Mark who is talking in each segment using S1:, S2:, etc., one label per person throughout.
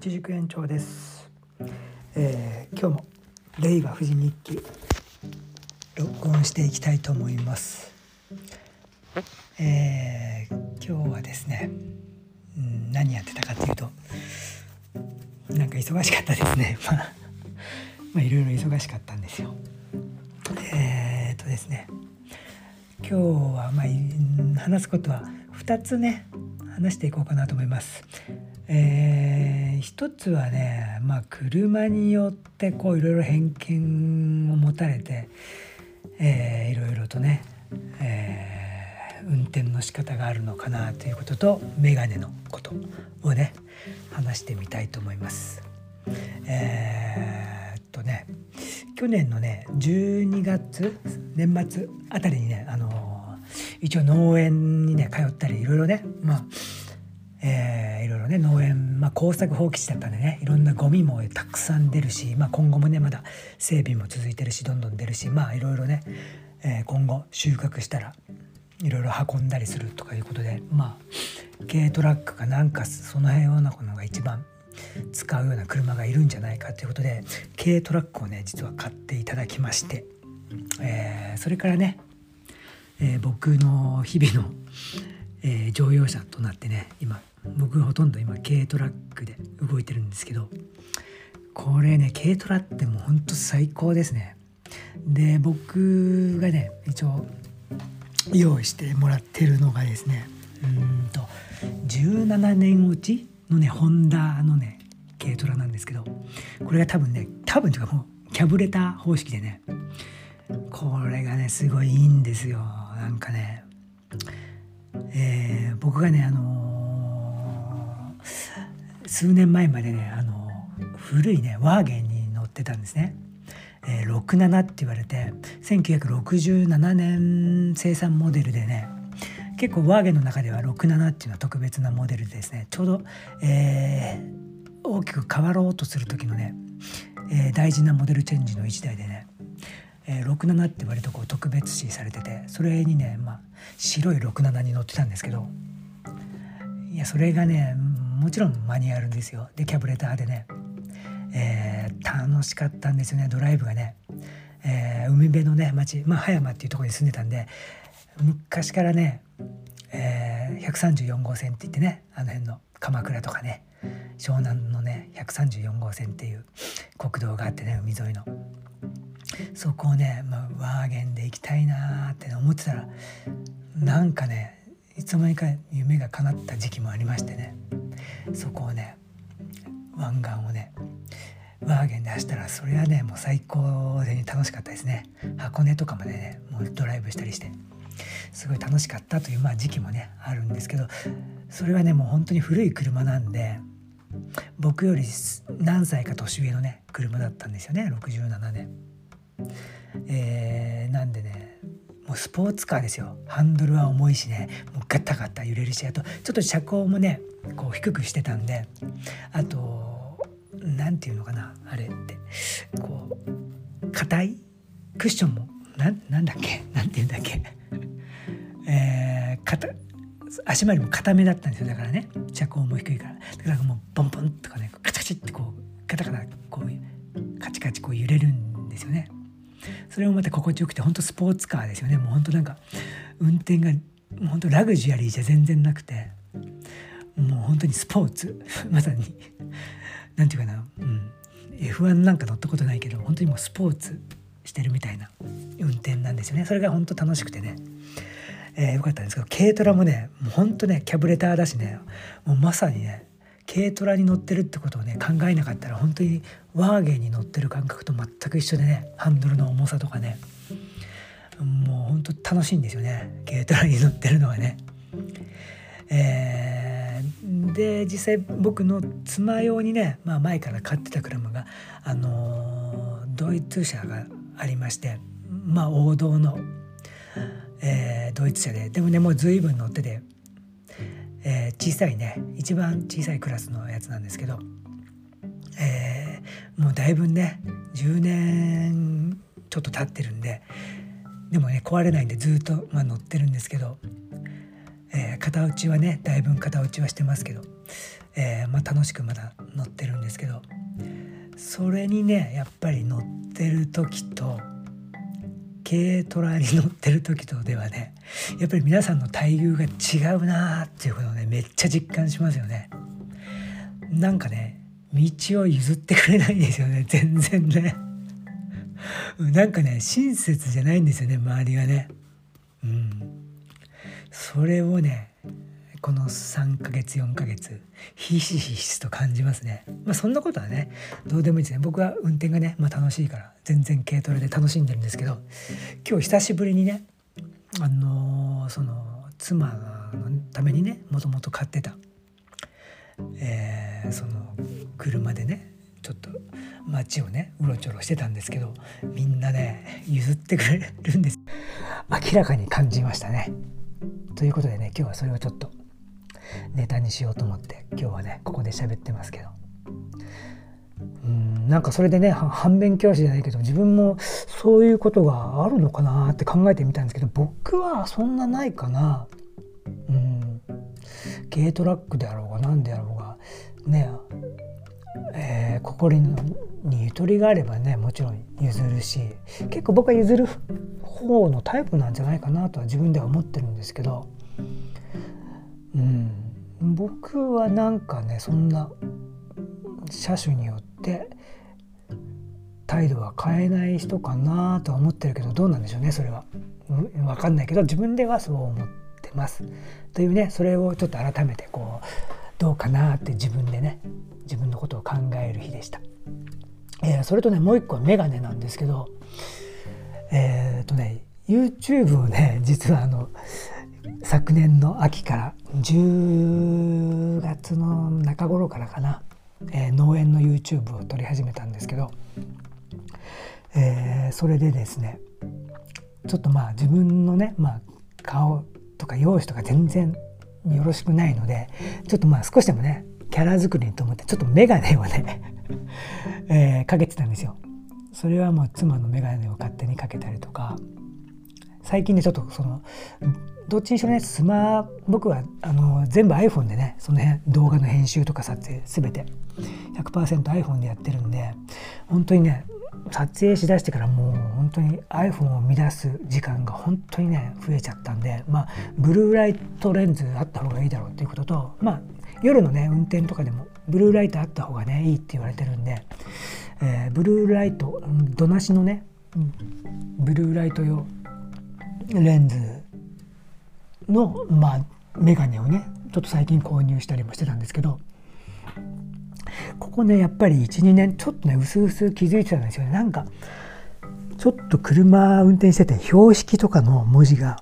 S1: 一軸延長です、えー今日も令和富士日記録音していきたいと思います、えー今日はですね、うん、何やってたかっていうとなんか忙しかったですね。まあまあいろいろ忙しかったんですよ。えー、っとですね今日はまあ話すことは2つね話していこうかなと思います。えー一つはね、まあ、車によってこういろいろ偏見を持たれて、えーいろいろとね、えー運転の仕方があるのかなということとメガネのことをね話してみたいと思います。えーっとね去年のね12月年末あたりにねあの一応農園にね通ったりいろいろねまあね農園、まあ、耕作放棄地だったんでねいろんなゴミもたくさん出るし、まあ、今後もねまだ整備も続いてるしどんどん出るしまあいろいろね、えー今後収穫したらいろいろ運んだりするとかいうことでまあ軽トラックかなんかその辺ようなのが一番使うような車がいるんじゃないかということで軽トラックをね実は買っていただきまして、えーそれからね、えー僕の日々の、えー乗用車となってね今僕ほとんど今軽トラックで動いてるんですけどこれね軽トラってもうほんと最高ですね。で僕がね一応用意してもらってるのがですねうんと17年落ちのねホンダのね軽トラなんですけどこれが多分ね多分というかもうキャブレター方式でねこれがねすごいいいんですよなんかねえー僕がねあのー数年前までねあのー古いねワーゲンに乗ってたんですね。えー67って言われて1967年生産モデルでね結構ワーゲンの中では67っていうのは特別なモデルでですねちょうど、えー大きく変わろうとする時のね、えー大事なモデルチェンジの一台でね、えー67って割とこう特別視されててそれにね、まあ、白い67に乗ってたんですけどいやそれがねもちろんマニュアルですよ。でキャブレターでね、えー楽しかったんですよね。ドライブがね、えー海辺のね町、まあ、葉山っていうとこに住んでたんで昔からね、えー134号線って言ってねあの辺の鎌倉とかね湘南のね134号線っていう国道があってね海沿いの。そこをね、まあ、ワーゲンで行きたいなーって思ってたらなんかねいつの間にか夢が叶った時期もありましてねそこをね湾岸をねワーゲンで走ったらそれはねもう最高で楽しかったですね箱根とかまでねもうドライブしたりしてすごい楽しかったという、まあ、時期もねあるんですけどそれはねもう本当に古い車なんで僕より何歳か年上のね車だったんですよね67年。えーなんでねもうスポーツカーですよ。ハンドルは重いしねもうガタガタ揺れるしあとちょっと車高もねこう低くしてたんであとなんていうのかなあれってこう硬いクッションもなんなんだっけ？なんていうんだっけ？えー、硬足回りも硬めだったんですよ。だからね車高も低いから。だからもうボンボンとかねカチカチってこうガタガタこうカチカチこう揺れるんですよね。それもまた心地よくて本当スポーツカーですよね。もう本当なんか運転が本当ラグジュアリーじゃ全然なくて。もう本当にスポーツ。まさに。なんていうかな、うん、F1 なんか乗ったことないけど本当にもうスポーツしてるみたいな。運転なんですよね。それが本当楽しくてね、えーよかったんですけど軽トラもねもう本当ねキャブレターだしね。もうまさにね軽トラに乗ってるってことをね考えなかったら本当にワーゲンに乗ってる感覚と全く一緒でねハンドルの重さとかねもう本当楽しいんですよね軽トラに乗ってるのはね。えーで実際僕の妻用にね、まあ、前から買ってた車が、あのードイツ車がありましてまあ王道の、えードイツ車ででもねもう随分乗ってて、えー小さいね一番小さいクラスのやつなんですけど、えーもうだいぶね10年ちょっと経ってるんででもね壊れないんでずっと、まあ、乗ってるんですけど、えー、型落ちはねだいぶ型落ちはしてますけど、えー、まあ、楽しくまだ乗ってるんですけどそれにねやっぱり乗ってる時と軽トラに乗ってる時とではねやっぱり皆さんの待遇が違うなーっていうことをねめっちゃ実感しますよね。なんかね道を譲ってくれないんですよね全然ね。なんかね親切じゃないんですよね周りがね。うん。それをねこの3ヶ月4ヶ月ひしひしと感じますね。まあそんなことはねどうでもいいですね。僕は運転がね、まあ、楽しいから全然軽トラで楽しんでるんですけど今日久しぶりにねあのー、その妻のためにねもともと買ってた、えー、その車でねちょっと街をねうろちょろしてたんですけどみんなね譲ってくれるんです。明らかに感じましたね。ということでね今日はそれをちょっとネタにしようと思って今日はねここで喋ってますけど。うんなんかそれでね反面教師じゃないけど自分もそういうことがあるのかなって考えてみたんですけど僕はそんなないかな。うん軽トラックであろうが何であろうがねえー、心にゆとりがあればねもちろん譲るし結構僕は譲る方のタイプなんじゃないかなとは自分では思ってるんですけどうん僕はなんかねそんな車種によって態度は変えない人かなとは思ってるけどどうなんでしょうねそれは。分かんないけど自分ではそう思ってます。というねそれをちょっと改めてこうどうかなって自分でね自分のことを考える日でした。えー、それとねもう一個はメガネなんですけどえっ、とね YouTube をね実はあの昨年の秋から10月の中頃からかな、えー、農園の YouTube を撮り始めたんですけど、えー、それでですねちょっとまあ自分のね、まあ、顔とか容姿とか全然よろしくないのでちょっとまあ少しでもねキャラ作りと思ってちょっと眼鏡をね えー、かけてたんですよ。それはもう妻の眼鏡を勝手にかけたりとか。最近ねちょっとそのどっちにしろねスマ僕はあの全部 iPhone でねその辺動画の編集とか撮影全て。100%iPhone でやってるんで本当にね撮影しだしてからもう本当に iPhone を乱す時間が本当にね増えちゃったんでまあブルーライトレンズあった方がいいだろうっていうこととまあ夜のね運転とかでもブルーライトあった方がねいいって言われてるんで、えー、ブルーライトどなしのねブルーライト用レンズの、まあ、メガネをねちょっと最近購入したりもしてたんですけどここねやっぱり12年ちょっとねうすうす気づいてたんですよね。なんかちょっと車運転してて標識とかの文字が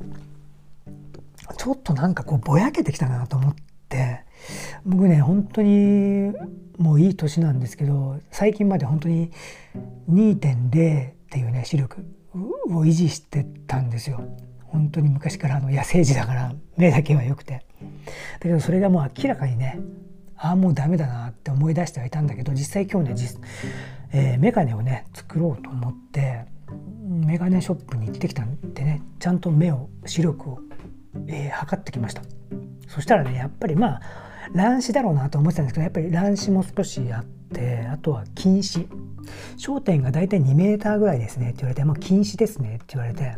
S1: ちょっとなんかこうぼやけてきたなと思って僕ね本当にもういい年なんですけど最近まで本当に2.0っていうね視力を維持してたんですよ。本当に昔からあの野生児だから目だけは良くてだけどそれがもう明らかにねああもうダメだなって思い出してはいたんだけど実際今日ね実、えー、メガネをね作ろうと思ってメガネショップに行ってきたんでねちゃんと目を視力を、えー、測ってきましたそしたらねやっぱりまあ乱視だろうなと思ってたんですけどやっぱり乱視も少しあってあとは近視焦点が大体2メーターぐらいですね。って言われて、まあ、近視ですね。って言われて。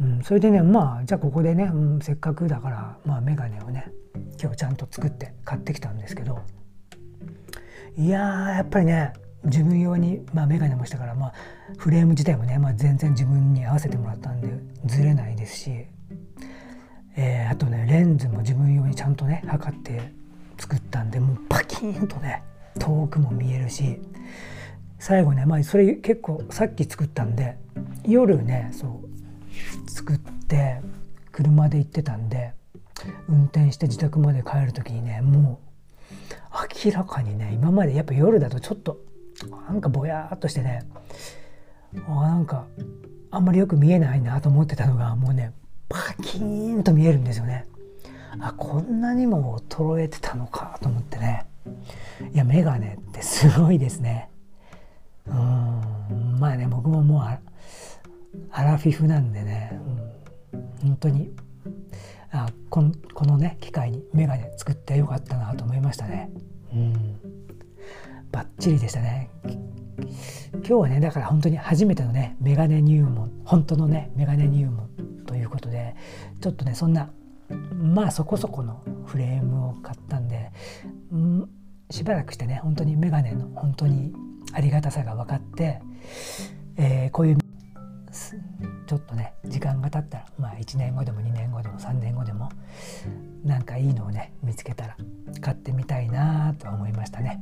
S1: うん、それでねまあじゃあここでね、うん、せっかくだから、まあ、眼鏡をね今日ちゃんと作って買ってきたんですけど。いややっぱりね自分用に、まあ、眼鏡もしたから、まあ、フレーム自体もね、まあ、全然自分に合わせてもらったんでずれないですし、えー、あとねレンズも自分用にちゃんとね測って作ったんでもうパキーンとね遠くも見えるし最後ねまあそれ結構さっき作ったんで夜ねそう作って車で行ってたんで運転して自宅まで帰る時にねもう明らかにね今までやっぱ夜だとちょっとなんかぼやっとしてねあなんかあんまりよく見えないなと思ってたのがもうねパキーンと見えるんですよね。あこんなにも衰えてたのかと思ってね。いや眼鏡ってすごいですね。うん。まあね僕ももうアラフィフなんでね、うん、本当に。あこのこのね機会に眼鏡作ってよかったなと思いましたね。うん。バッチリでしたね。今日はねだから本当に初めてのねメガネ入門。本当のねメガネ入門。ちょっとねそんなまあそこそこのフレームを買ったんで、うん、しばらくしてね本当にメガネの本当にありがたさが分かって、えー、こういうちょっとね時間が経ったらまあ1年後でも2年後でも3年後でもなんかいいのをね見つけたら買ってみたいなとは思いましたね。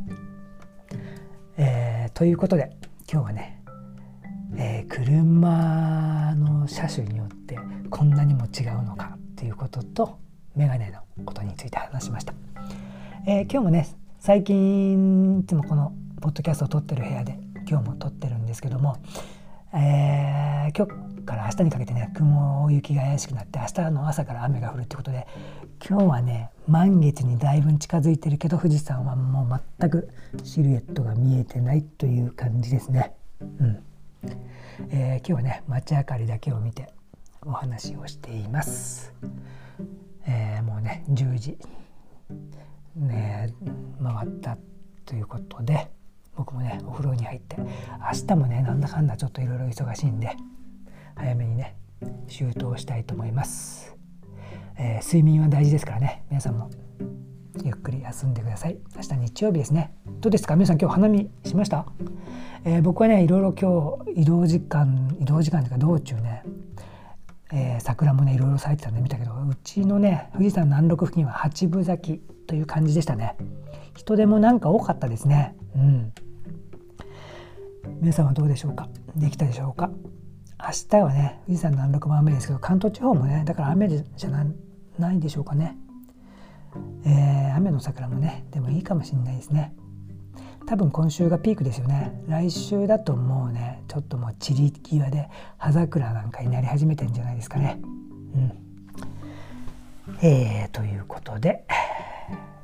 S1: えー、ということで今日はね、えー、車の車種によってこんなにも違うのかということとメガネのことについて話しました。えー、今日もね最近いつもこのポッドキャストを撮ってる部屋で今日も撮ってるんですけども、えー、今日から明日にかけてね雲行きが怪しくなって明日の朝から雨が降るってことで今日はね満月にだいぶ近づいてるけど富士山はもう全くシルエットが見えてないという感じですね。うんえー、今日はね街明かりだけを見てお話をしています。えー、もうね10時ね回ったということで僕もねお風呂に入って明日もねなんだかんだちょっといろいろ忙しいんで早めにね周到したいと思います、えー、睡眠は大事ですからね皆さんもゆっくり休んでください。明日日曜日ですね。どうですか？皆さん今日花見しました、えー、僕はねいろいろ今日移動時間移動時間というか道中ねえー、桜もねいろいろ咲いてたんで見たけどうちのね富士山南麓付近は八分咲きという感じでしたね。人手もなんか多かったですね。うん。皆さんはどうでしょうか？できたでしょうか？明日はね富士山南麓も雨ですけど関東地方もねだから雨じゃないでしょうかね、えー、雨の桜もねでもいいかもしれないですね。多分今週がピークですよね。来週だともうねちょっともう散り際で葉桜なんかになり始めてんじゃないですかね。うん。えー、ということで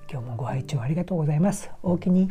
S1: 今日もご拝聴ありがとうございます。おおきに。